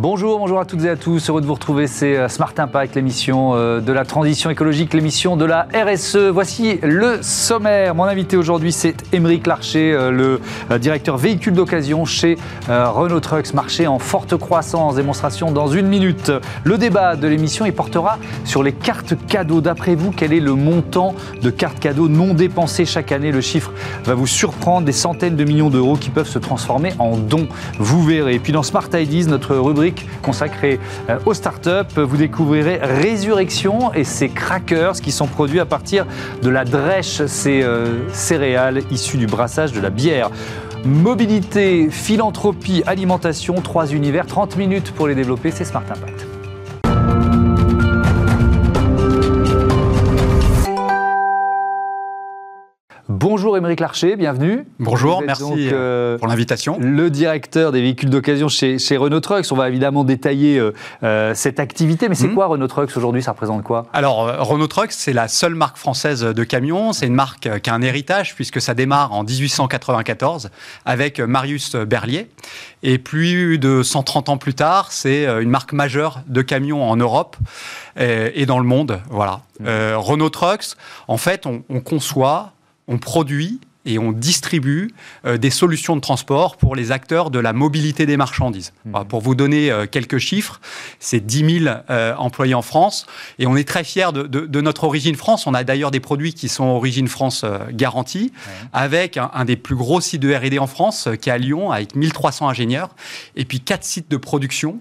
Bonjour, bonjour à toutes et à tous. Heureux de vous retrouver. C'est euh, Smart Impact, l'émission euh, de la transition écologique, l'émission de la RSE. Voici le sommaire. Mon invité aujourd'hui, c'est Émeric Larcher, euh, le directeur véhicule d'occasion chez Renault Trucks, marché en forte croissance. Démonstration dans une minute. Le débat de l'émission, il portera sur les cartes cadeaux. D'après vous, quel est le montant de cartes cadeaux non dépensées chaque année? Le chiffre va vous surprendre. Des centaines de millions d'euros qui peuvent se transformer en dons. Vous verrez. Et puis dans Smart Ideas, notre rubrique consacré euh, aux startups. Vous découvrirez Résurrection et ses crackers qui sont produits à partir de la drèche, ces euh, céréales issues du brassage de la bière. Mobilité, philanthropie, alimentation, trois univers, 30 minutes pour les développer, c'est Smart Impact. Bonjour Émeric Larcher, bienvenue. Bonjour, merci euh, pour l'invitation. Le directeur des véhicules d'occasion chez, Renault Trucks. On va évidemment détailler euh, euh, cette activité, mais c'est mhm. quoi Renault Trucks aujourd'hui? Ça représente quoi? Alors, Renault Trucks, c'est la seule marque française de camions. C'est une marque qui a un héritage puisque ça démarre en 1894 avec Marius Berlier. Et plus de 130 ans plus tard, c'est une marque majeure de camions en Europe et, dans le monde. Voilà. Mhm. Renault Trucks, en fait, on conçoit on produit et on distribue euh, des solutions de transport pour les acteurs de la mobilité des marchandises. Mmh. pour vous donner euh, quelques chiffres, c'est 10 000 euh, employés en France et on est très fiers de, notre origine France. On a d'ailleurs des produits qui sont origine France garantie avec un, des plus gros sites de R&D en France qui est à Lyon avec 1300 ingénieurs et puis quatre sites de production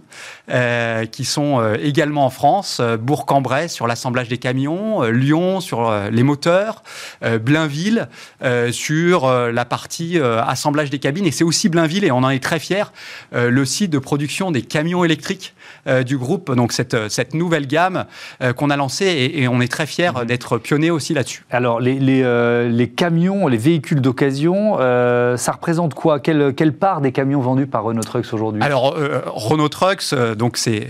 qui sont également en France, Bourg-en-Bresse sur l'assemblage des camions, Lyon sur les moteurs, Blainville sur sur euh, la partie euh, assemblage des cabines. Et c'est aussi Blainville, et on en est très fiers, euh, le site de production des camions électriques du groupe. Donc cette, cette nouvelle gamme qu'on a lancée, et, on est très fiers mhm. d'être pionniers aussi là-dessus. Alors les, les, camions, les véhicules d'occasion, ça représente quoi? Quelle, quelle part des camions vendus par Renault Trucks aujourd'hui? Alors Renault Trucks, donc c'est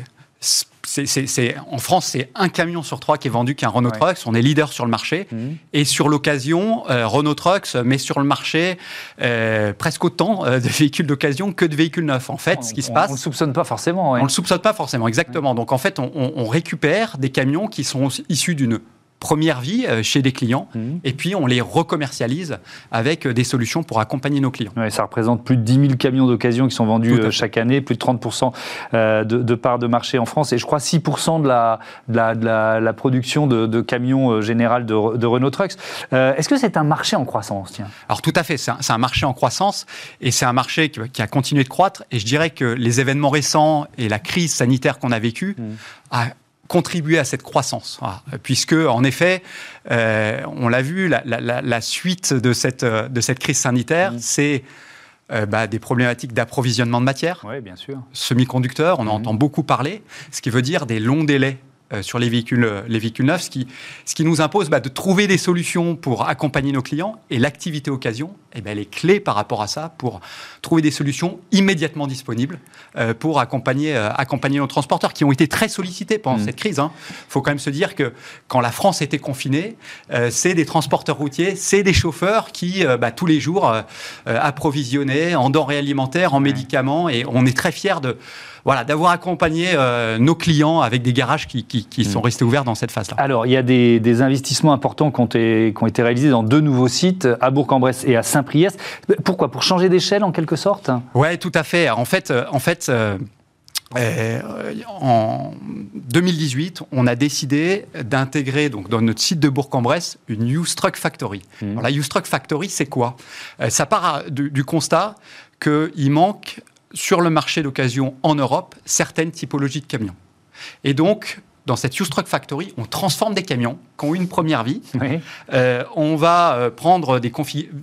c'est, en France, c'est un camion sur trois qui est vendu qu'un Renault Trucks. On est leader sur le marché. Mhm. Et sur l'occasion, euh, Renault Trucks met sur le marché euh, presque autant euh, de véhicules d'occasion que de véhicules neufs. En fait, ce qui se passe. On ne le soupçonne pas forcément. On ne le soupçonne pas forcément, exactement. Donc en fait, on récupère des camions qui sont issus d'une première vie euh, chez des clients mhm. et puis on les recommercialise avec euh, des solutions pour accompagner nos clients. ça représente plus de 10 000 camions d'occasion qui sont vendus euh, chaque année, plus de 30% de, de part de marché en France et je crois 6% de la, de la, production de, camions général de, Renault Trucks. Est-ce que c'est un marché en croissance tiens? Alors tout à fait, c'est un, marché en croissance et c'est un marché qui, a continué de croître et je dirais que les événements récents et la crise sanitaire qu'on a vécue a contribuer à cette croissance. Puisque, en effet, euh, on l'a vu, la, suite de cette, de cette crise sanitaire, mmh. c'est euh, bah, des problématiques d'approvisionnement de matière, oui, bien sûr. semi-conducteurs, on en mmh. entend beaucoup parler, ce qui veut dire des longs délais euh, sur les véhicules, euh, les véhicules neufs, ce qui, ce qui nous impose bah, de trouver des solutions pour accompagner nos clients. Et l'activité occasion, eh ben, elle est clé par rapport à ça pour trouver des solutions immédiatement disponibles euh, pour accompagner, accompagner nos transporteurs qui ont été très sollicités pendant mmh. cette crise. Il hein. faut quand même se dire que quand la France était confinée, c'est des transporteurs routiers, c'est des chauffeurs qui, bah, tous les jours, approvisionnaient en denrées alimentaires, en médicaments. Et on est très fiers de voilà, d'avoir accompagné euh, nos clients avec des garages qui, sont mm. restés ouverts dans cette phase-là. Alors, il y a des, investissements importants qui ont, été, qui ont, été, réalisés dans deux nouveaux sites, à Bourg-en-Bresse et à Saint-Priest. Pourquoi? Pour changer d'échelle en quelque sorte? Oui, tout à fait. En fait, euh, en fait euh, en 2018, on a décidé d'intégrer donc dans notre site de Bourg-en-Bresse une Used Truck Factory. Mm. la Used Truck Factory, c'est quoi? Ça part du, du constat qu'il manque sur le marché d'occasion en Europe certaines typologies de camions. Et donc, dans cette Used Truck Factory, on transforme des camions qui ont eu une première vie. Euh, on va euh, prendre des,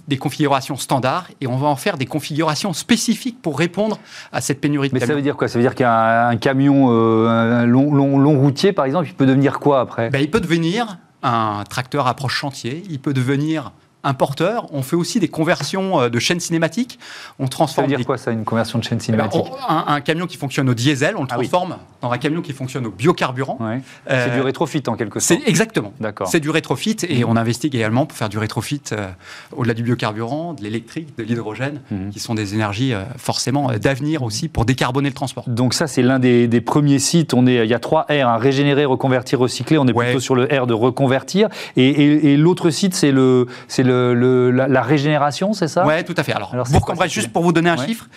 des, configurations standards et on va en faire des configurations spécifiques pour répondre à cette pénurie de Mais camions. ça veut dire quoi? Ça veut dire qu'un camion euh, long, long, routier, par exemple, il peut devenir quoi après? Ben, Il peut devenir un tracteur approche chantier, il peut devenir importeurs, on fait aussi des conversions euh, de chaînes cinématiques. On Ça transforme veut dire quoi ça, une conversion de chaîne Eh ben, cinématique on- un, un camion qui fonctionne au diesel, on le Ah oui. transforme dans un camion qui fonctionne au biocarburant. Ouais. Euh, C'est du rétrofit en quelque sorte. Exactement. D'accord. C'est du rétrofit et on investigue également pour faire du rétrofit euh, au-delà du biocarburant, de l'électrique, de l'hydrogène, Mhm. qui sont des énergies euh, forcément d'avenir aussi pour décarboner le transport. Donc ça, c'est l'un des, des premiers sites. On est, il y a trois R, hein, régénérer, reconvertir, recycler. On est Ouais. plutôt sur le R de reconvertir. Et, et- et l'autre site, c'est le, c'est le, le- la, la régénération, c'est ça? Ouais, tout à fait. Alors, c'est- juste pour vous donner un Ouais. chiffre,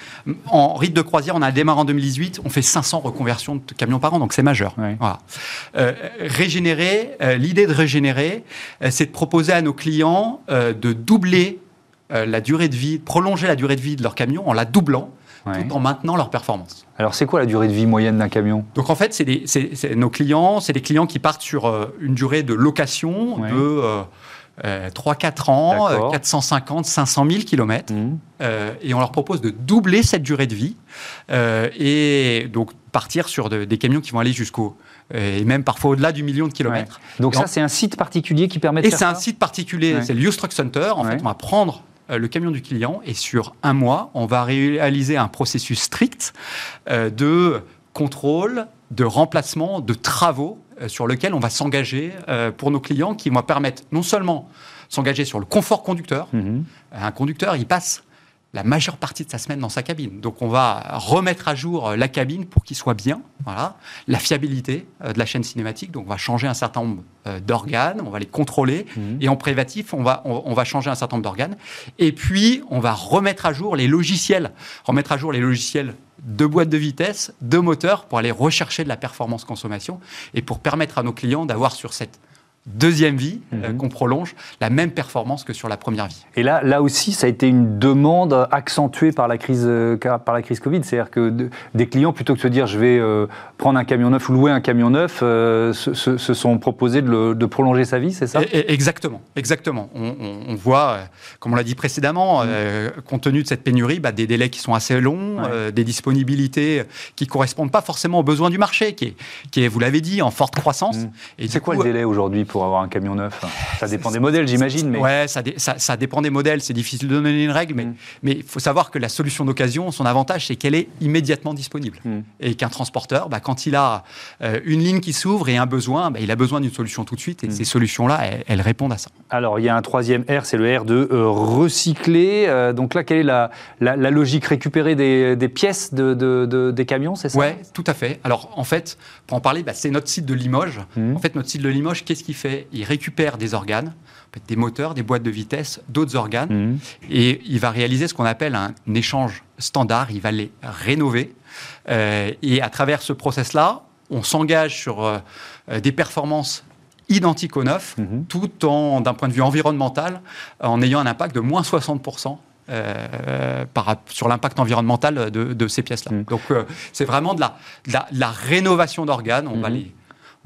en rythme de croisière, on a démarré en 2018, on fait 500 reconversions de camions par an, donc c'est majeur. Ouais. Voilà. Euh, régénérer, euh, l'idée de régénérer, euh, c'est de proposer à nos clients de doubler la durée de vie, prolonger la durée de vie de leur camion en la doublant, Ouais. tout en maintenant leur performance. Alors c'est quoi la durée de vie moyenne d'un camion? Donc en fait, c'est nos clients, c'est des clients qui partent sur euh, une durée de location Ouais. de euh, euh, 3-4 ans, D'accord. euh, 450, 500 000 kilomètres. Mhm. Euh, et on leur propose de doubler cette durée de vie euh, et donc partir sur de- des camions qui vont aller jusqu'au euh, et même parfois au-delà du million de kilomètres. Donc Et ça, en- c'est un site particulier qui permet de Et c'est un site particulier, Ouais. c'est le Used Truck Center. En Ouais. fait, on va prendre euh, le camion du client et sur un mois, on va réaliser un processus strict de contrôle, de remplacement, de travaux euh, sur lequel on va s'engager euh, pour nos clients qui vont permettre non seulement s'engager sur le confort conducteur, Mhm. un conducteur, il passe la majeure partie de sa semaine dans sa cabine. Donc on va remettre à jour euh, la cabine pour qu'il soit bien. Voilà. La fiabilité de la chaîne cinématique. Donc on va changer un certain nombre d'organes, on va les contrôler. Mhm. Et en prévatif, on va, on, on va changer un certain nombre d'organes. Et puis on va remettre à jour les logiciels. Remettre à jour les logiciels de boîte de vitesse, de moteur, pour aller rechercher de la performance consommation et pour permettre à nos clients d'avoir sur cette deuxième vie euh, Mhm. qu'on prolonge la même performance que sur la première vie. Et là, là aussi, ça a été une demande accentuée par la crise, euh, par la crise Covid. C'est-à-dire que de- des clients, plutôt que de se dire je vais euh, prendre un camion neuf ou louer un camion neuf, se, sont proposés de, le- de prolonger sa vie, c'est ça? Et- et- Exactement, exactement. On, on- on voit, comme on l'a dit précédemment, euh, compte tenu de cette pénurie, bah, des délais qui sont assez longs. Ouais. des disponibilités qui correspondent pas forcément aux besoins du marché, qui est, qui est vous l'avez dit, en forte croissance. Mm. Et C'est quoi coup, le délai aujourd'hui pour avoir un camion neuf Ça dépend des modèles, j'imagine, mais Ouais, ça, dé- ça, ça dépend des modèles, c'est difficile de donner une règle, mais Mm. mais il faut savoir que la solution d'occasion, son avantage, c'est qu'elle est immédiatement disponible. Mm. Et qu'un transporteur, bah, quand il a euh, une ligne qui s'ouvre et un besoin, bah, il a besoin d'une solution tout de suite, et Mm. ces solutions-là, elles, elles répondent à ça. Alors, il y a un troisième R, c'est le R de euh, recycler. Euh, donc là, quelle est la, la- la logique Récupérer des, des pièces de, de- de- des camions, c'est ça? Ouais, tout à fait. Alors, en fait, pour en parler, bah, c'est notre site de Limoges. En fait, notre site de Limoges, qu'est-ce qu'il fait Il récupère des organes, des moteurs, des boîtes de vitesse, d'autres organes, Mhm. et il va réaliser ce qu'on appelle un échange standard. Il va les rénover. Euh, et à travers ce process-là, on s'engage sur euh, euh, des performances identiques au neuf, Mhm. tout en, d'un point de vue environnemental, en ayant un impact de moins 60%. euh, par, rap- sur l'impact environnemental de, de ces pièces-là. Mm. Donc euh, c'est vraiment de la, de la, de la rénovation d'organes. On va, Mhm. les,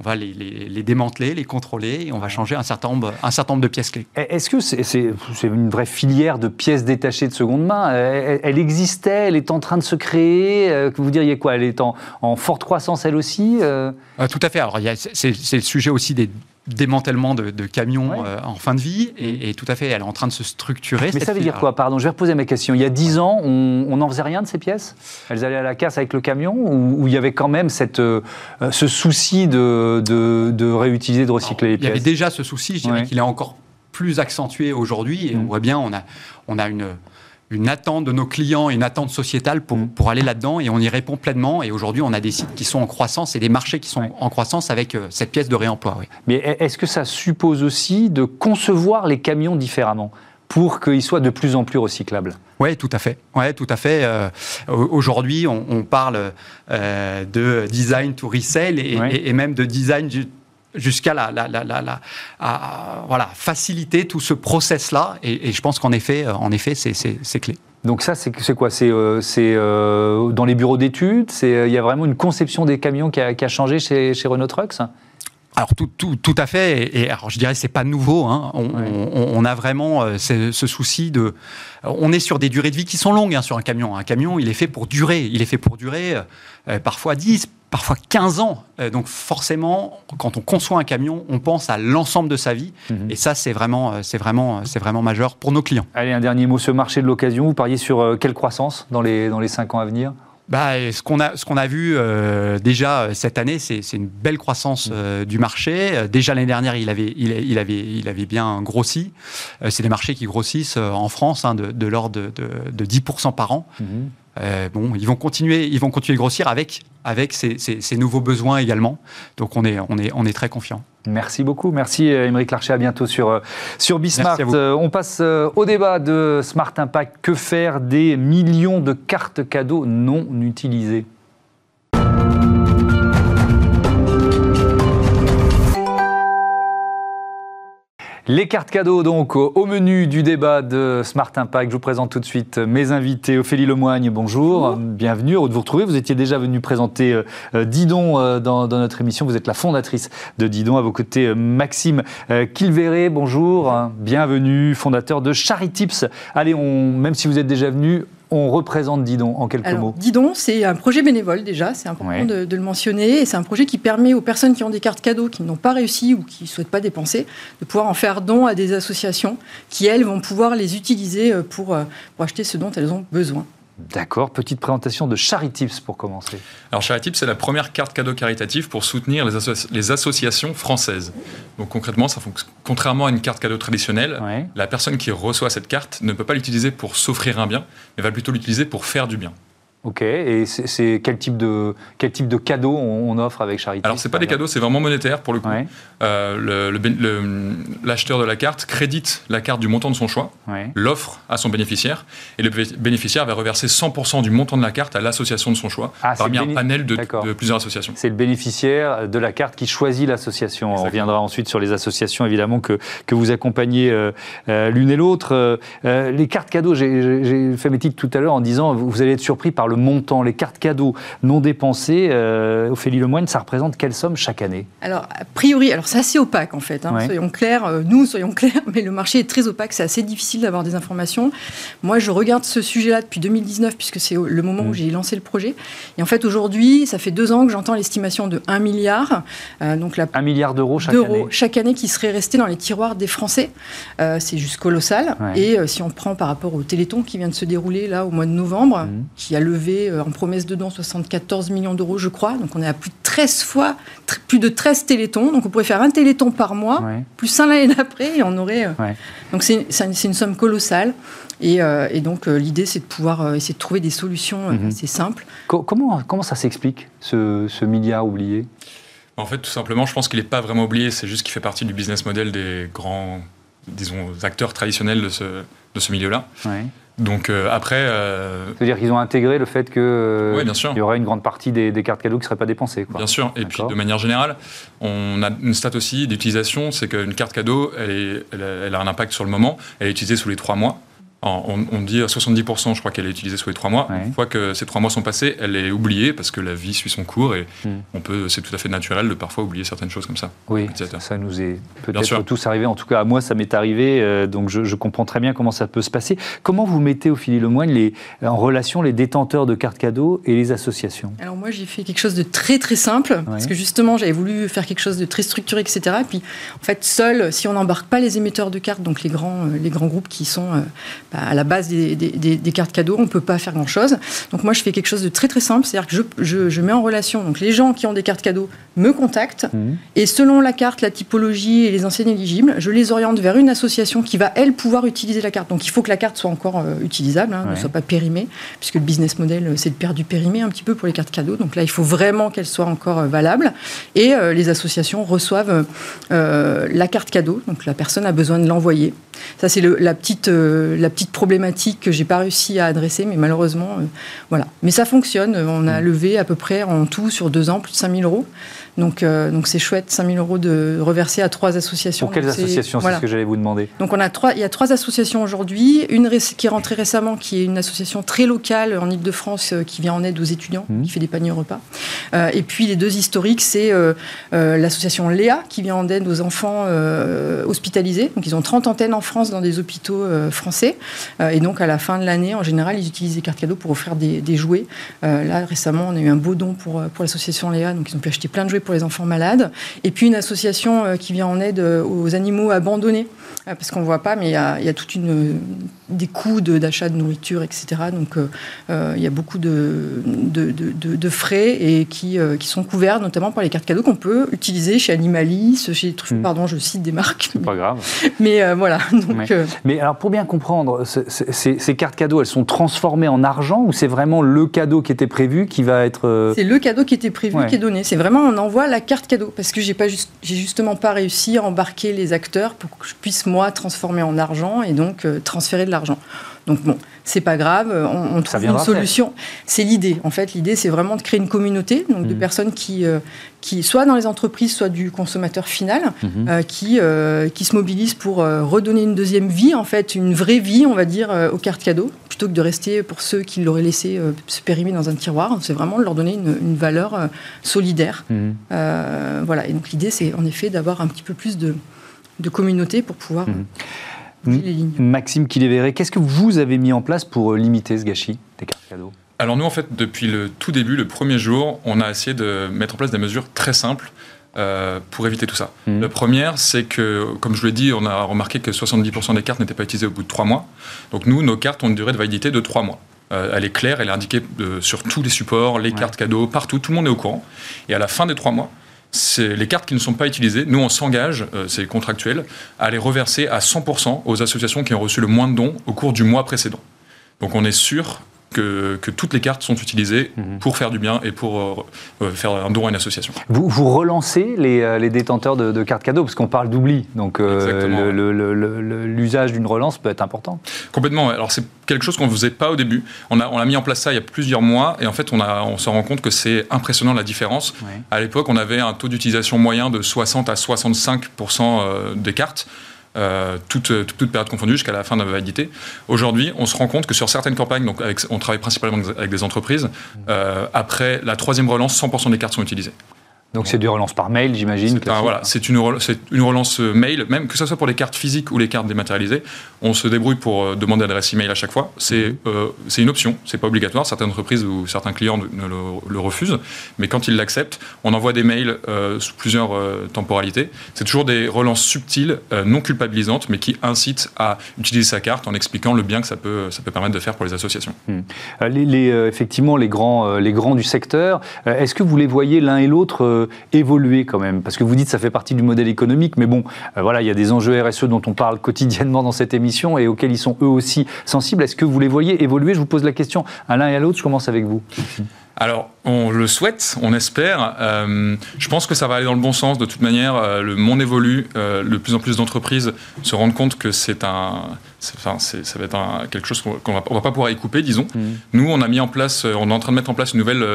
on va les, les- les démanteler, les contrôler et on va changer un certain nombre, un certain nombre de pièces clés. Est-ce que c'est une vraie filière de pièces détachées de seconde main? Elle, elle existait, elle est en train de se créer euh, Vous diriez quoi? Elle est en, en forte croissance elle aussi euh? Euh, tout à fait. Alors, il y a- c'est c'est le sujet aussi des démantèlements de, de camions Ouais. euh, en fin de vie. Et, et tout à fait, elle est en train de se structurer. Mais ça veut dire quoi? Pardon, je vais reposer ma question. Il y a 10 ans, on n'en faisait rien de ces pièces? Elles allaient à la casse avec le camion Ou ou il y avait quand même cette, euh, ce souci de, de, de réutiliser, de recycler les Il y avait pièces? déjà ce souci, je dirais Ouais. qu'il est encore plus accentué aujourd'hui. Et Mm. on voit bien, on a, on a une, une attente de nos clients, une attente sociétale pour, Mm. pour aller là-dedans et on y répond pleinement. Et aujourd'hui, on a des sites qui sont en croissance et des marchés qui sont en croissance avec euh, cette pièce de réemploi. oui. Mais est-ce que ça suppose aussi de concevoir les camions différemment pour qu'ils soient de plus en plus recyclables? Oui, tout à fait. Ouais, tout à fait. Euh, au- Aujourd'hui, on, on parle euh, de design to resale et, Ouais. et- et même de design ju- jusqu'à la, voilà, faciliter tout ce process-là. Et, et je pense qu'en effet, euh, en effet, c'est- clé. Donc ça, c'est quoi? C'est euh, euh, dans les bureaux d'études? Il y a vraiment une conception des camions qui a, qui a changé chez, chez Renault Trucks? Alors tout, tout, tout, à fait, et, alors je dirais c'est pas nouveau. Hein. On, on, on, a vraiment euh, ce, ce, souci de. On est sur des durées de vie qui sont longues hein, sur un camion. Un camion, il est fait pour durer. Il est fait pour durer euh, parfois 10, parfois 15 ans. Euh, donc forcément, quand on conçoit un camion, on pense à l'ensemble de sa vie. Mhm. Et ça, c'est vraiment, c'est vraiment, c'est vraiment majeur pour nos clients. Allez, un dernier mot sur le marché de l'occasion. Vous pariez sur quelle croissance dans les, dans les 5 ans à venir? Bah, ce qu'on a, ce qu'on a vu euh, déjà euh, cette année, c'est, une belle croissance mm. euh, du marché. Déjà l'année dernière, il avait, il, il, avait, il avait bien grossi. c'est des marchés qui grossissent en France hein, de, de l'ordre de, de, de, 10% par an. Mm-hmm. Euh, bon, ils vont continuer, ils vont continuer de grossir avec avec ces, ces, nouveaux besoins également. Donc on est on est on est très confiant. Merci beaucoup, merci Émeric Larcher, à bientôt sur euh, sur Bismart. Euh, on passe au débat de Smart Impact. Que faire des millions de cartes cadeaux non utilisées? Les cartes cadeaux, donc, au menu du débat de Smart Impact. Je vous présente tout de suite mes invités. Ophélie Lemoigne, bonjour. Bienvenue, heureux de vous retrouver. Vous étiez déjà venu présenter euh, euh, Didon euh, dans, notre émission. Vous êtes la fondatrice de Didon. À vos côtés, Maxime Kilveré, bonjour. Bienvenue, fondateur de Charitips. Allez, on, même si vous êtes déjà venu, on représente Didon en quelques mots Didon, c'est un projet bénévole déjà, c'est important de, le mentionner. Et c'est un projet qui permet aux personnes qui ont des cartes cadeaux, qui n'ont pas réussi ou qui ne souhaitent pas dépenser, de pouvoir en faire don à des associations qui, elles, vont pouvoir les utiliser euh, pour, euh, pour acheter ce dont elles ont besoin. D'accord. Petite présentation de Charitips pour commencer. Alors Charitips, c'est la première carte cadeau caritative pour soutenir les, associations françaises. Donc concrètement, ça contrairement à une carte cadeau traditionnelle, la personne qui reçoit cette carte ne peut pas l'utiliser pour s'offrir un bien, mais va plutôt l'utiliser pour faire du bien. Ok, et c'est quel type de quel type de cadeau on, offre avec Charity Alors c'est pas des cadeaux, c'est vraiment monétaire pour le coup. Euh, L'acheteur de la carte crédite la carte du montant de son choix, l'offre à son bénéficiaire, et le bénéficiaire va reverser 100% du montant de la carte à l'association de son choix, ah, parmi un panel de, de plusieurs associations. C'est le bénéficiaire de la carte qui choisit l'association. On reviendra ensuite sur les associations évidemment que, que vous accompagnez euh, euh, l'une et l'autre. les cartes cadeaux, j'ai fait mes titres tout à l'heure en disant vous allez être surpris par le montant, les cartes cadeaux non dépensées, euh, Ophélie Lemoine, ça représente quelle somme chaque année? Alors, a priori, alors c'est assez opaque en fait, hein, soyons clairs, euh, nous soyons clairs, mais le marché est très opaque, c'est assez difficile d'avoir des informations. Moi, je regarde ce sujet-là depuis 2019, puisque c'est le moment où mm. j'ai lancé le projet. Et en fait, aujourd'hui, ça fait deux ans que j'entends l'estimation de 1 milliard. Euh, donc la, 1 milliard d'euros chaque année chaque année qui serait resté dans les tiroirs des Français. Euh, c'est juste colossal. Et si on prend par rapport au Téléthon qui vient de se dérouler là au mois de novembre, mm. qui a levé euh, en promesse de dons 74 millions d'euros, je crois. Donc on est à plus de 13 fois, plus de 13 télétons. Donc on pourrait faire un téléthon par mois, plus un l'année d'après, et on aurait. Euh, donc c'est une somme colossale. Et, euh, donc l'idée, c'est de pouvoir essayer de trouver des solutions mhm. assez simples. comment, comment ça s'explique, ce, ce milliard oublié? En fait, tout simplement, je pense qu'il n'est pas vraiment oublié. C'est juste qu'il fait partie du business model des grands, disons, acteurs traditionnels de ce, de ce milieu-là. Donc euh, après. Euh... C'est-à-dire qu'ils ont intégré le fait qu'il euh, il y aurait une grande partie des, cartes cadeaux qui ne seraient pas dépensées. Bien sûr. Et puis de manière générale, on a une stat aussi d'utilisation c'est qu'une carte cadeau, elle, elle, a un impact sur le moment. Elle est utilisée sous les trois mois on, dit à 70%, je crois qu'elle est utilisée sur les trois mois. Une fois que ces trois mois sont passés, elle est oubliée parce que la vie suit son cours et hmm. on peut, c'est tout à fait naturel de parfois oublier certaines choses comme ça. Oui, ça, nous est peut-être tous arrivé. En tout cas, à moi, ça m'est arrivé, euh, donc je, comprends très bien comment ça peut se passer. Comment vous mettez au fil le moine les, en relation les détenteurs de cartes cadeaux et les associations? Alors moi, j'ai fait quelque chose de très très simple parce que justement, j'avais voulu faire quelque chose de très structuré, etc. Et puis, en fait, seul, si on n'embarque pas les émetteurs de cartes, donc les grands, euh, les grands groupes qui sont euh, bah, à la base des, cartes cadeaux, on ne peut pas faire grand-chose. Donc moi, je fais quelque chose de très très simple, c'est-à-dire que je, je, mets en relation, donc les gens qui ont des cartes cadeaux me contactent, mmh. et selon la carte, la typologie et les enseignes éligibles, je les oriente vers une association qui va, elle, pouvoir utiliser la carte. Donc il faut que la carte soit encore euh, utilisable, hein, ne soit pas périmée, puisque le business model, euh, c'est de perdre du périmé un petit peu pour les cartes cadeaux. Donc là, il faut vraiment qu'elle soit encore euh, valable. Et les associations reçoivent la carte cadeau, donc la personne a besoin de l'envoyer Ça, c'est la, petite, la petite problématique que j'ai pas réussi à adresser, mais malheureusement, voilà. Mais ça fonctionne. On a mmh. levé à peu près en tout sur deux ans plus de 5000 euros. Donc, euh, donc c'est chouette, 5000 euros de reverser à trois associations. Pour quelles associations C'est ce que j'allais vous demander. Donc on a trois, il y a trois associations aujourd'hui. Une qui est rentrée récemment, qui est une association très locale en Ile-de-France euh, qui vient en aide aux étudiants, mmh. qui fait des paniers repas. Euh, et puis les deux historiques, c'est l'association Léa qui vient en aide aux enfants hospitalisés. Donc ils ont 30 antennes en France dans des hôpitaux français. et donc à la fin de l'année, en général, ils utilisent des cartes cadeaux pour offrir des, des jouets. là récemment, on a eu un beau don pour, pour l'association Léa, donc ils ont pu acheter plein de jouets pour les enfants malades, et puis une association euh, qui vient en aide euh, aux animaux abandonnés, euh, parce qu'on ne voit pas, mais il y a, il y a toute une des coûts d'achat de, nourriture, etc. Donc euh, euh, il y a beaucoup de, de, de, frais et qui, euh, qui, sont couverts notamment par les cartes cadeaux qu'on peut utiliser chez Animalis, chez mmh. pardon, je cite des marques. C'est pas grave. Mais voilà. Donc, Mais alors pour bien comprendre, ces cartes cadeaux, elles sont transformées en argent ou c'est vraiment le cadeau qui était prévu qui va être. C'est le cadeau qui était prévu qui est donné. C'est vraiment on envoie la carte cadeau parce que j'ai pas juste, j'ai justement pas réussi à embarquer les acteurs pour que je puisse moi transformer en argent et donc transférer de l'argent. Donc bon, c'est pas grave, on, trouve une solution. C'est l'idée. En fait, l'idée, c'est vraiment de créer une communauté donc de mmh. personnes qui, euh, qui, soit dans les entreprises, soit du consommateur final, mmh. euh, qui, euh, qui se mobilisent pour redonner une deuxième vie, en fait, une vraie vie, on va dire, aux cartes cadeaux, plutôt que de rester pour ceux qui l'auraient laissé se périmer dans un tiroir. C'est vraiment de leur donner une, valeur solidaire. Mmh. voilà. Et donc l'idée, c'est en effet d'avoir un petit peu plus de, de communauté pour pouvoir. Maxime Kiléveré, qu'est-ce que vous avez mis en place pour euh, limiter ce gâchis des cartes cadeaux? Alors nous, en fait, depuis le tout début, le premier jour, on a essayé de mettre en place des mesures très simples euh, pour éviter tout ça. Mmh. La première, c'est que, comme je l'ai dit, on a remarqué que 70% des cartes n'étaient pas utilisées au bout de 3 mois. Donc nous, nos cartes ont une durée de validité de 3 mois. Euh, elle est claire, elle est indiquée sur tous les supports, les cartes cadeaux, partout, tout le monde est au courant. Et à la fin des 3 mois, les cartes qui ne sont pas utilisées, nous on s'engage, euh, c'est contractuel, à les reverser à 100% aux associations qui ont reçu le moins de dons au cours du mois précédent. Donc on est sûr que, toutes les cartes sont utilisées mhm. pour faire du bien et pour euh, euh, faire un don à une association. Vous, vous relancez les, euh, détenteurs de, cartes cadeaux, parce qu'on parle d'oubli, donc l'usage d'une relance peut être important. Complètement. Alors c'est quelque chose qu'on ne faisait pas au début. On a, on a mis en place ça il y a plusieurs mois, et en fait on, a, on se rend compte que c'est impressionnant la différence. À l'époque, on avait un taux d'utilisation moyen de 60 à 65% des cartes. Euh, toute, toute, période confondue jusqu'à la fin de la validité. Aujourd'hui, on se rend compte que sur certaines campagnes, donc on travaille principalement avec des entreprises, euh, après la troisième relance, 100% des cartes sont utilisées. Donc c'est du relance par mail, j'imagine. Voilà, c'est une, une, relance euh, mail, même que ce soit pour les cartes physiques ou les cartes dématérialisées. On se débrouille pour euh, demander l'adresse email à chaque fois. C'est mhm. euh, c'est une option, c'est pas obligatoire. Certaines entreprises ou certains clients ne, le, refusent, mais quand ils l'acceptent, on envoie des mails sous plusieurs temporalités. C'est toujours des relances subtiles, non culpabilisantes, mais qui incitent à utiliser sa carte en expliquant le bien que ça peut, ça peut permettre de faire pour les associations. Les, effectivement, les grands, les grands du secteur, est-ce que vous les voyez l'un et l'autre euh, évoluer quand même Parce que vous dites que ça fait partie du modèle économique, mais bon, euh, voilà, il y a des enjeux RSE dont on parle quotidiennement dans cette émission et auxquels ils sont eux aussi sensibles. Est-ce que vous les voyez évoluer? Je vous pose la question à l'un et à l'autre. Je commence avec vous. Alors, on le souhaite, on espère. Euh, je pense que ça va aller dans le bon sens. De toute manière, le monde évolue. Euh, de plus en plus d'entreprises se rendent compte que c'est un, enfin, ça va être quelque chose qu'on va, va pas pouvoir y couper, disons. Mmh. Nous, on a mis en place, on est en train de mettre en place une nouvelle,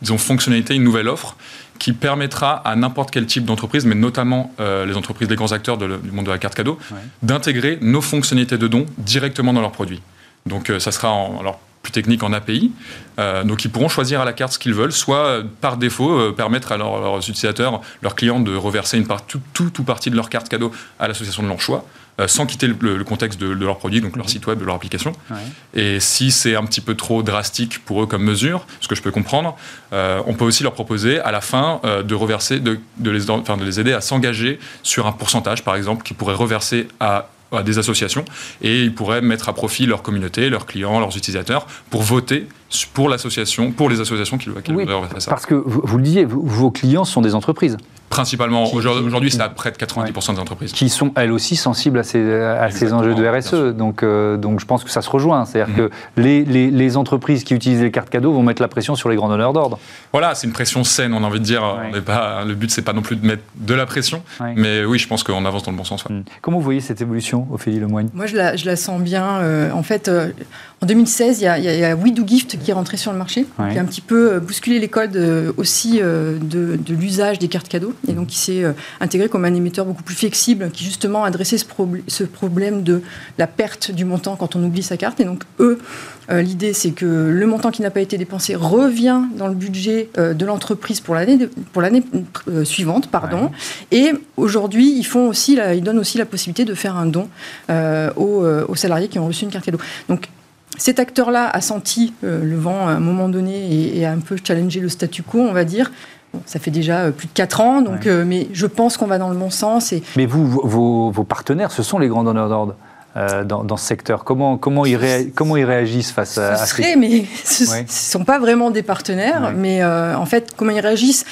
disons, fonctionnalité, une nouvelle offre qui permettra à n'importe quel type d'entreprise, mais notamment euh, les entreprises, les grands acteurs du monde de la carte cadeau, d'intégrer nos fonctionnalités de dons directement dans leurs produits. Donc euh, ça sera en, alors, plus technique en API. Euh, donc ils pourront choisir à la carte ce qu'ils veulent, soit par défaut permettre à leurs, utilisateurs, leurs clients de reverser une part, tout, tout, partie de leur carte cadeau à l'association de leur choix. Euh, sans quitter le, contexte de, leur produit, donc leur mhm. site web, leur application. Et si c'est un petit peu trop drastique pour eux comme mesure, ce que je peux comprendre, euh, on peut aussi leur proposer à la fin euh, de reverser, de, les, enfin, de les aider à s'engager sur un pourcentage, par exemple, qui pourrait reverser à à des associations et ils pourraient mettre à profit leur communauté, leurs clients, leurs utilisateurs pour voter pour l'association, pour les associations qui, qui oui, ça. Parce que vous, le disiez, vos clients sont des entreprises. Principalement, aujourd'hui, c'est à près de 90% des entreprises. Qui sont elles aussi sensibles à ces, à ces enjeux de RSE. Donc, euh, donc je pense que ça se rejoint. C'est-à-dire mhm. que les, les, les, entreprises qui utilisent les cartes cadeaux vont mettre la pression sur les grands donneurs d'ordre. Voilà, c'est une pression saine, on a envie de dire. On pas, le but, c'est pas non plus de mettre de la pression. Mais oui, je pense qu'on avance dans le bon sens. Mhm. Comment vous voyez cette évolution Ophélie Lemoigne Moi, je la, je la sens bien. en fait, en 2016, il y a, il y a We Do Gift qui est rentré sur le marché, qui a un petit peu bousculé les codes aussi de, de l'usage des cartes cadeaux, et donc qui s'est intégré comme un émetteur beaucoup plus flexible, qui justement adressait ce, ce problème de la perte du montant quand on oublie sa carte. Et donc, eux, l'idée, c'est que le montant qui n'a pas été dépensé revient dans le budget de l'entreprise pour l'année pour l'année suivante, pardon. Et aujourd'hui, ils font aussi, ils donnent aussi la possibilité de faire un don aux, aux, salariés qui ont reçu une carte cadeau. Donc cet acteur-là a senti le vent à un moment donné et, a un peu challengé le statu quo, on va dire. ça fait déjà plus de 4 ans, donc, mais je pense qu'on va dans le bon sens. Et... Mais vous, vos, vos partenaires, ce sont les grands donneurs d'ordre euh, dans, dans, ce secteur comment, comment, ils comment ils réagissent face à, ce serait, mais ce ne sont pas vraiment des partenaires, mais euh, en fait, comment ils réagissent?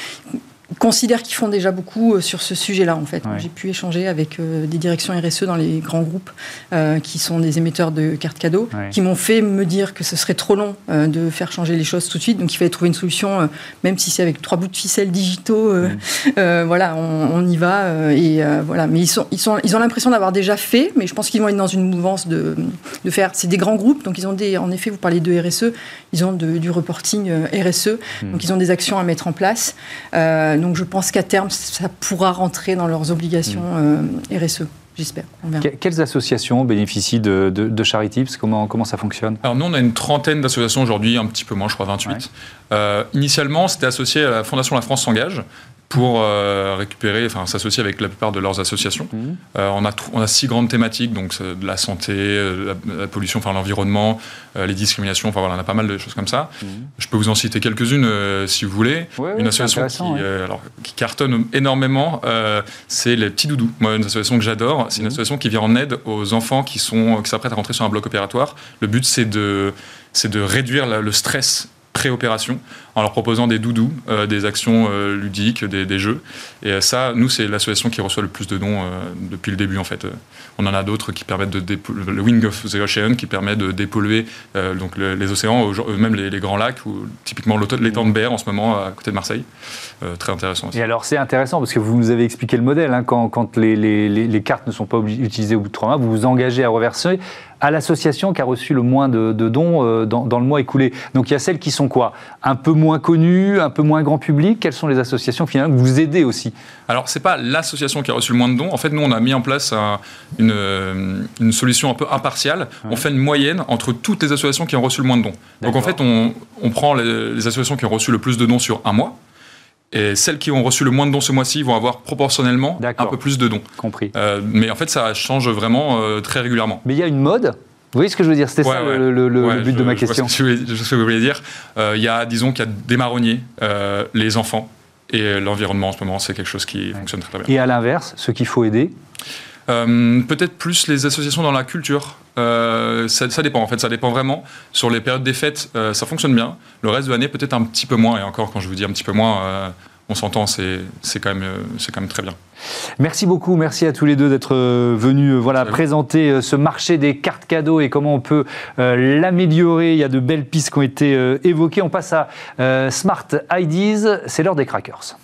Considèrent qu'ils font déjà beaucoup euh, sur ce sujet-là, en fait. J'ai pu échanger avec euh, des directions RSE dans les grands groupes euh, qui sont des émetteurs de cartes cadeaux, qui m'ont fait me dire que ce serait trop long de faire changer les choses tout de suite. Donc il fallait trouver une solution, même si c'est avec trois bouts de ficelle digitaux. voilà, on, y va. et voilà. Mais ils, sont, ils, sont, ils ont l'impression d'avoir déjà fait, mais je pense qu'ils vont être dans une mouvance de, de faire. C'est des grands groupes, donc ils ont des. En effet, vous parlez de RSE, ils ont du reporting RSE, hmm. donc ils ont des actions à mettre en place donc je pense qu'à terme, ça pourra rentrer dans leurs obligations mm. euh, RSE. J'espère. Quelles associations bénéficient de, de, Charity comment, comment ça fonctionne? Alors nous, on a une trentaine d'associations aujourd'hui, un petit peu moins, je crois 28. Euh, initialement, c'était associé à la Fondation La France s'engage, pour euh, récupérer, enfin s'associer avec la plupart de leurs associations. Mmh. Euh, on, a on a six grandes thématiques, donc de la santé, euh, la, pollution, enfin l'environnement, les discriminations, enfin voilà, on a pas mal de choses comme ça. Mmh. Je peux vous en citer quelques-unes si vous voulez. une association qui, alors, qui, cartonne énormément, c'est les petits doudous. Moi, une association que j'adore, c'est une mmh. association qui vient en aide aux enfants qui sont qui s'apprêtent à rentrer sur un bloc opératoire. Le but, c'est de c'est de réduire le stress pré-opération en leur proposant des doudous, euh, des actions euh, ludiques, des, jeux. Et euh, ça, nous, c'est l'association qui reçoit le plus de dons depuis le début, en fait. On en a d'autres qui permettent de le Wing of the Ocean qui permet de dépolluer donc les océans, même les, grands lacs, ou typiquement l'étang de Berre en ce moment à côté de Marseille. très intéressant aussi. Et alors, c'est intéressant parce que vous nous avez expliqué le modèle. Hein, quand, les, cartes ne sont pas utilisées au bout de trois mois, vous vous engagez à reverser à l'association qui a reçu le moins de, dons dans, dans, le mois écoulé. Donc il y a celles qui sont quoi? Un peu moins connues, un peu moins grand public Quelles sont les associations finalement que vous aidez aussi Alors, ce n'est pas l'association qui a reçu le moins de dons. En fait, nous, on a mis en place une, une, solution un peu impartiale. On fait une moyenne entre toutes les associations qui ont reçu le moins de dons. Donc, en fait, on, on prend les, les, associations qui ont reçu le plus de dons sur un mois. Et celles qui ont reçu le moins de dons ce mois-ci vont avoir proportionnellement un peu plus de dons. Compris. Euh, mais en fait, ça change vraiment euh, très régulièrement. Mais il y a une mode vous voyez ce que je veux dire? C'était ça le, but de ma question. Je sais ce que vous voulez dire. Euh, il y a, disons qu'il y a des marronniers, euh, les enfants et l'environnement en ce moment, c'est quelque chose qui fonctionne très, bien. Et à l'inverse, ce qu'il faut aider? Euh, Peut-être plus les associations dans la culture. Ça, ça, dépend en fait, ça dépend vraiment. Sur les périodes des fêtes, ça fonctionne bien. Le reste de l'année, peut-être un petit peu moins. Et encore, quand je vous dis un petit peu moins, on s'entend, c'est quand, même, quand même très bien. Merci beaucoup, merci à tous les deux d'être euh, venus euh, voilà, présenter euh, ce marché des cartes cadeaux et comment on peut l'améliorer. Il y a de belles pistes qui ont été évoquées. On passe à Smart IDs, c'est l'heure des crackers.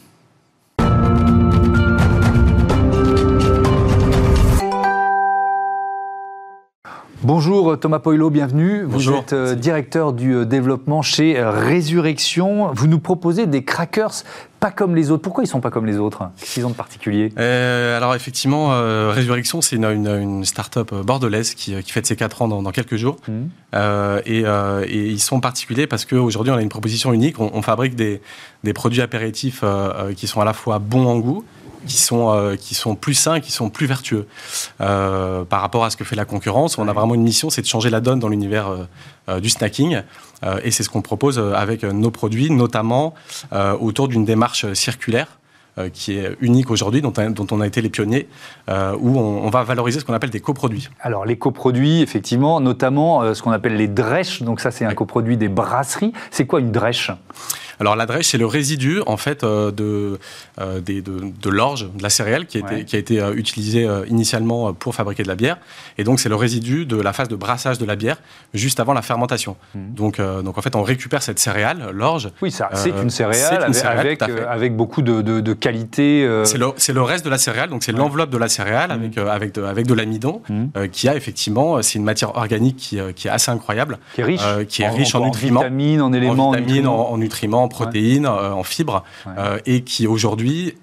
Bonjour Thomas Poilo, bienvenue. Vous êtes directeur du développement chez Résurrection. Vous nous proposez des crackers pas comme les autres. Pourquoi ils sont pas comme les autres Qu'est-ce qu'ils ont de particulier? Euh, Alors effectivement, euh, Résurrection, c'est une, une, start-up bordelaise qui, qui fête ses 4 ans dans, quelques jours. Mmh. Euh, et, ils sont particuliers parce qu'aujourd'hui, on a une proposition unique. On, fabrique des, des, produits apéritifs qui sont à la fois bons en goût, qui sont, qui sont plus sains, qui sont plus vertueux par rapport à ce que fait la concurrence. On a vraiment une mission, c'est de changer la donne dans l'univers du snacking. Euh, et c'est ce qu'on propose euh, avec euh, nos produits, notamment autour d'une démarche circulaire qui est unique aujourd'hui, dont, dont, on a été les pionniers, où on, va valoriser ce qu'on appelle des coproduits. Alors les coproduits, effectivement, notamment ce qu'on appelle les drèches, donc ça c'est un coproduit des brasseries. C'est quoi une drèche? Alors la drèche, c'est le résidu en fait euh, de, euh, de, de l'orge, de la céréale qui a été, Ouais. qui a été euh, utilisée initialement pour fabriquer de la bière. Et donc c'est le résidu de la phase de brassage de la bière juste avant la fermentation. Mhm. Donc, euh, donc en fait, on récupère cette céréale, l'orge. Oui, ça, c'est Euh, une céréale une avec, céréale, beaucoup de, de, de qualité. euh, C'est le, le reste de la céréale, donc c'est Ouais. l'enveloppe de la céréale Mhm. avec, euh, avec de, avec de l'amidon, Mhm. qui a effectivement, c'est une matière organique qui, qui est assez incroyable, qui est riche, qui est riche en nutriments. vitamines, en éléments, en vitamines, en, en nutriments, en protéines, euh, en fibres, Ouais. euh, et qui aujourd'hui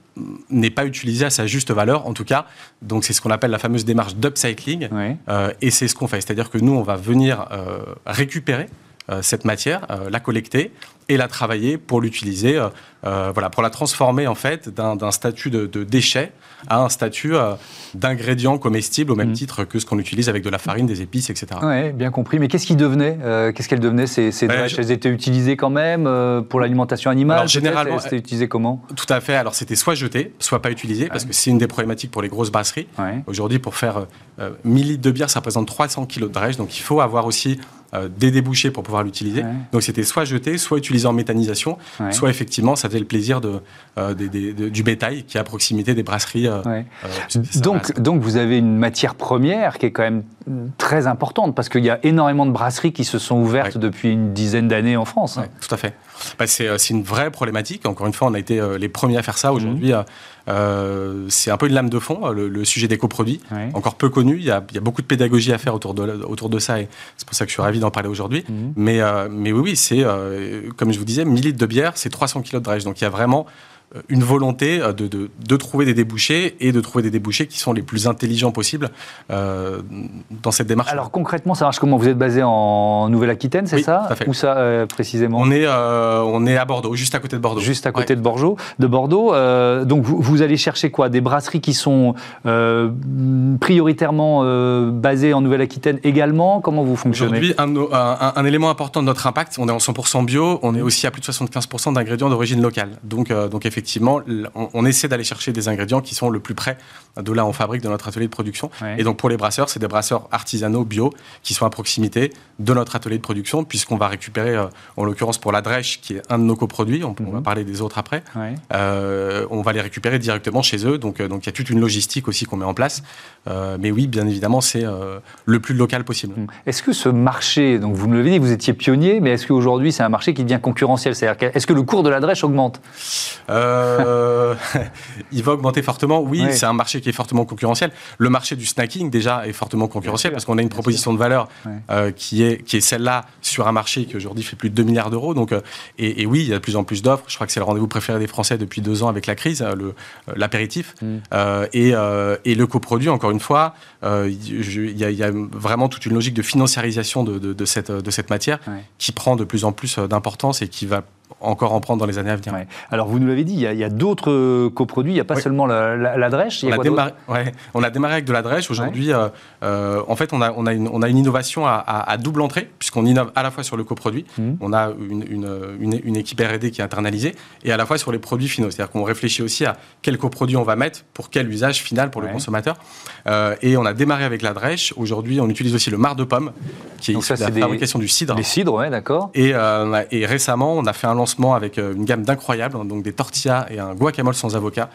n'est pas utilisé à sa juste valeur, en tout cas. Donc c'est ce qu'on appelle la fameuse démarche d'upcycling, euh, et c'est ce qu'on fait. C'est-à-dire que nous, on va venir euh, récupérer euh, cette matière, la collecter et la travailler pour l'utiliser, euh, euh, voilà, pour la transformer en fait d'un statut de, de déchet à un statut euh, d'ingrédient comestible au même Mhm. titre que ce qu'on utilise avec de la farine, des épices, etc. Ouais, bien compris. Mais qu'est-ce qui devenait euh, Qu'est-ce qu'elles devenaient ces, ces je- Elles étaient utilisées quand même pour l'alimentation animale Alors, généralement, Elles étaient utilisées comment? Tout à fait. Alors c'était soit jeté, soit pas utilisé, parce que c'est une des problématiques pour les grosses brasseries. Ouais. Aujourd'hui, pour faire euh, 1000 litres de bière, ça représente 300 kilos de drèche. Donc, il faut avoir aussi des débouchés pour pouvoir l'utiliser. Ouais. Donc, c'était soit jeté, soit utilisé en méthanisation, Ouais. soit effectivement, ça faisait le plaisir de, euh, des- des- de- du bétail qui est à proximité des brasseries. euh, Ouais. euh, Donc, donc vous avez une matière première qui est quand même très importante parce qu'il y a énormément de brasseries qui se sont ouvertes Ouais. depuis une dizaine d'années en France. hein. Tout à fait. Bah, c'est une vraie problématique. Encore une fois, on a été les premiers à faire Mhm. ça. Aujourd'hui, euh, euh, c'est un peu une lame de fond, le, le sujet des coproduits. Ouais. Encore peu connu. Il y, a, il y a beaucoup de pédagogie à faire autour de, autour de ça et c'est pour ça que je suis ravi d'en parler aujourd'hui. Mhm. Mais, euh, mais oui, oui, c'est, euh, comme je vous disais, 1000 litres de bière, c'est 300 kilos de drèche. Donc il y a vraiment une volonté euh, de, de, de trouver des débouchés et de trouver des débouchés qui sont les plus intelligents possibles euh, dans cette démarche. Alors concrètement, ça marche comment? Vous êtes basé en Nouvelle-Aquitaine, c'est Oui, ça? tout à fait. Où ça euh, précisément? On, est, euh, on est à Bordeaux, juste à côté de Bordeaux. Juste à côté Ouais. de Bordeaux. De Bordeaux. Euh, donc vous, vous allez chercher quoi? Des brasseries qui sont euh, prioritairement euh, basées en Nouvelle-Aquitaine également? Comment vous fonctionnez? Aujourd'hui, un, élément important de notre impact, on est en 100% bio, on est aussi à plus de 75% d'ingrédients d'origine locale. Donc, euh, donc effectivement, l- on, on essaie d'aller chercher des ingrédients qui sont le plus près de là où on fabrique de notre atelier de production. Ouais. Et donc pour les brasseurs, c'est des brasseurs artisanaux bio qui sont à proximité de notre atelier de production, puisqu'on va récupérer, euh, en l'occurrence pour la drèche, qui est un de nos coproduits, on, on va Mhm. parler des autres après, Ouais. euh, on va les récupérer directement chez eux. Donc euh, donc il y a toute une logistique aussi qu'on met en place. Euh, mais oui, bien évidemment, c'est le plus local possible. Est-ce que ce marché, donc vous me l'avez dit, vous étiez pionnier, mais est-ce qu'aujourd'hui c'est un marché qui devient concurrentiel? C'est-à-dire est-ce que le cours de la drèche augmente? Euh, il va augmenter fortement. Oui, c'est un marché qui est fortement concurrentiel. Le marché du snacking, déjà, est fortement concurrentiel parce qu'on a une proposition de valeur euh, qui est, qui est celle-là sur un marché qui aujourd'hui fait plus de 2 milliards d'euros. Donc, euh, et, et oui, il y a de plus en plus d'offres. Je crois que c'est le rendez-vous préféré des Français depuis deux ans avec la crise, le- l'apéritif. Mm. Et, et le coproduit, encore une fois, il y, a- il y a vraiment toute une logique de financiarisation de, de- de cette, de cette matière qui prend de plus en plus d'importance et qui va encore en prendre dans les années à venir. Ouais. Alors vous nous l'avez dit, il y a, d'autres euh, coproduits, il n'y a pas Oui. seulement la, la- la drèche, On a démarré, ouais, on a démarré avec de la drèche. Aujourd'hui, euh, euh, en fait, on a, on, a une, on a une innovation à, à- à double entrée, puisqu'on innove à la fois sur le coproduit, Mhm. on a une, une, une- une équipe R&D qui est internalisée, et à la fois sur les produits finaux. C'est-à-dire qu'on réfléchit aussi à quel coproduit on va mettre, pour quel usage final pour le consommateur. Euh, et on a démarré avec la drèche. Aujourd'hui, on utilise aussi le marc de pomme, qui est Donc issu ça, de la des- fabrication du cidre. Les cidres, ouais, d'accord. Et, euh, et récemment, on a fait un lancement avec euh, une gamme d'incroyables, hein, donc des tortillas et un guacamole sans avocat.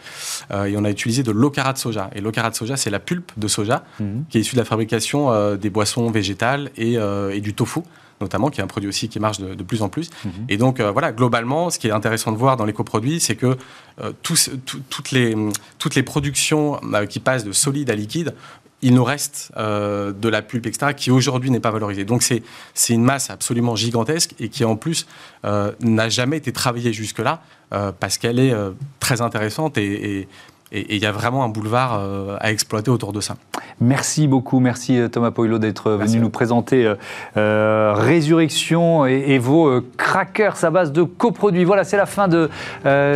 Euh, et on a utilisé de l'okara de soja. Et l'okara de soja, c'est la pulpe de soja Mhm. qui est issue de la fabrication euh, des boissons végétales et, et du tofu notamment, qui est un produit aussi qui marche de, de plus en plus. Mhm. Et donc, euh, voilà, globalement, ce qui est intéressant de voir dans les coproduits, c'est que euh, tous- tout- toutes, les, toutes les productions euh, qui passent de solide à liquide, il nous reste euh, de la pulpe, etc., qui aujourd'hui n'est pas valorisée. Donc, c'est une masse absolument gigantesque et qui, en plus, euh, n'a jamais été travaillée jusque-là euh, parce qu'elle est très intéressante et et il y a vraiment un boulevard euh, à exploiter autour de ça. Merci beaucoup, merci euh, Thomas Poilo d'être euh, venu nous présenter euh, Résurrection et, et vos euh, crackers à base de coproduits. Voilà, c'est la fin de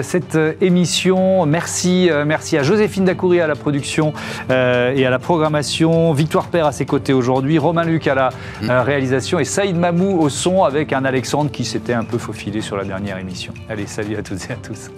cette émission. Merci, merci à Joséphine Dacoury à la production et à la programmation, Victoire Père à ses côtés aujourd'hui, Romain Luc à la euh, réalisation et Saïd Mamou au son avec un Alexandre qui s'était un peu faufilé sur la dernière émission. Allez, salut à toutes et à tous.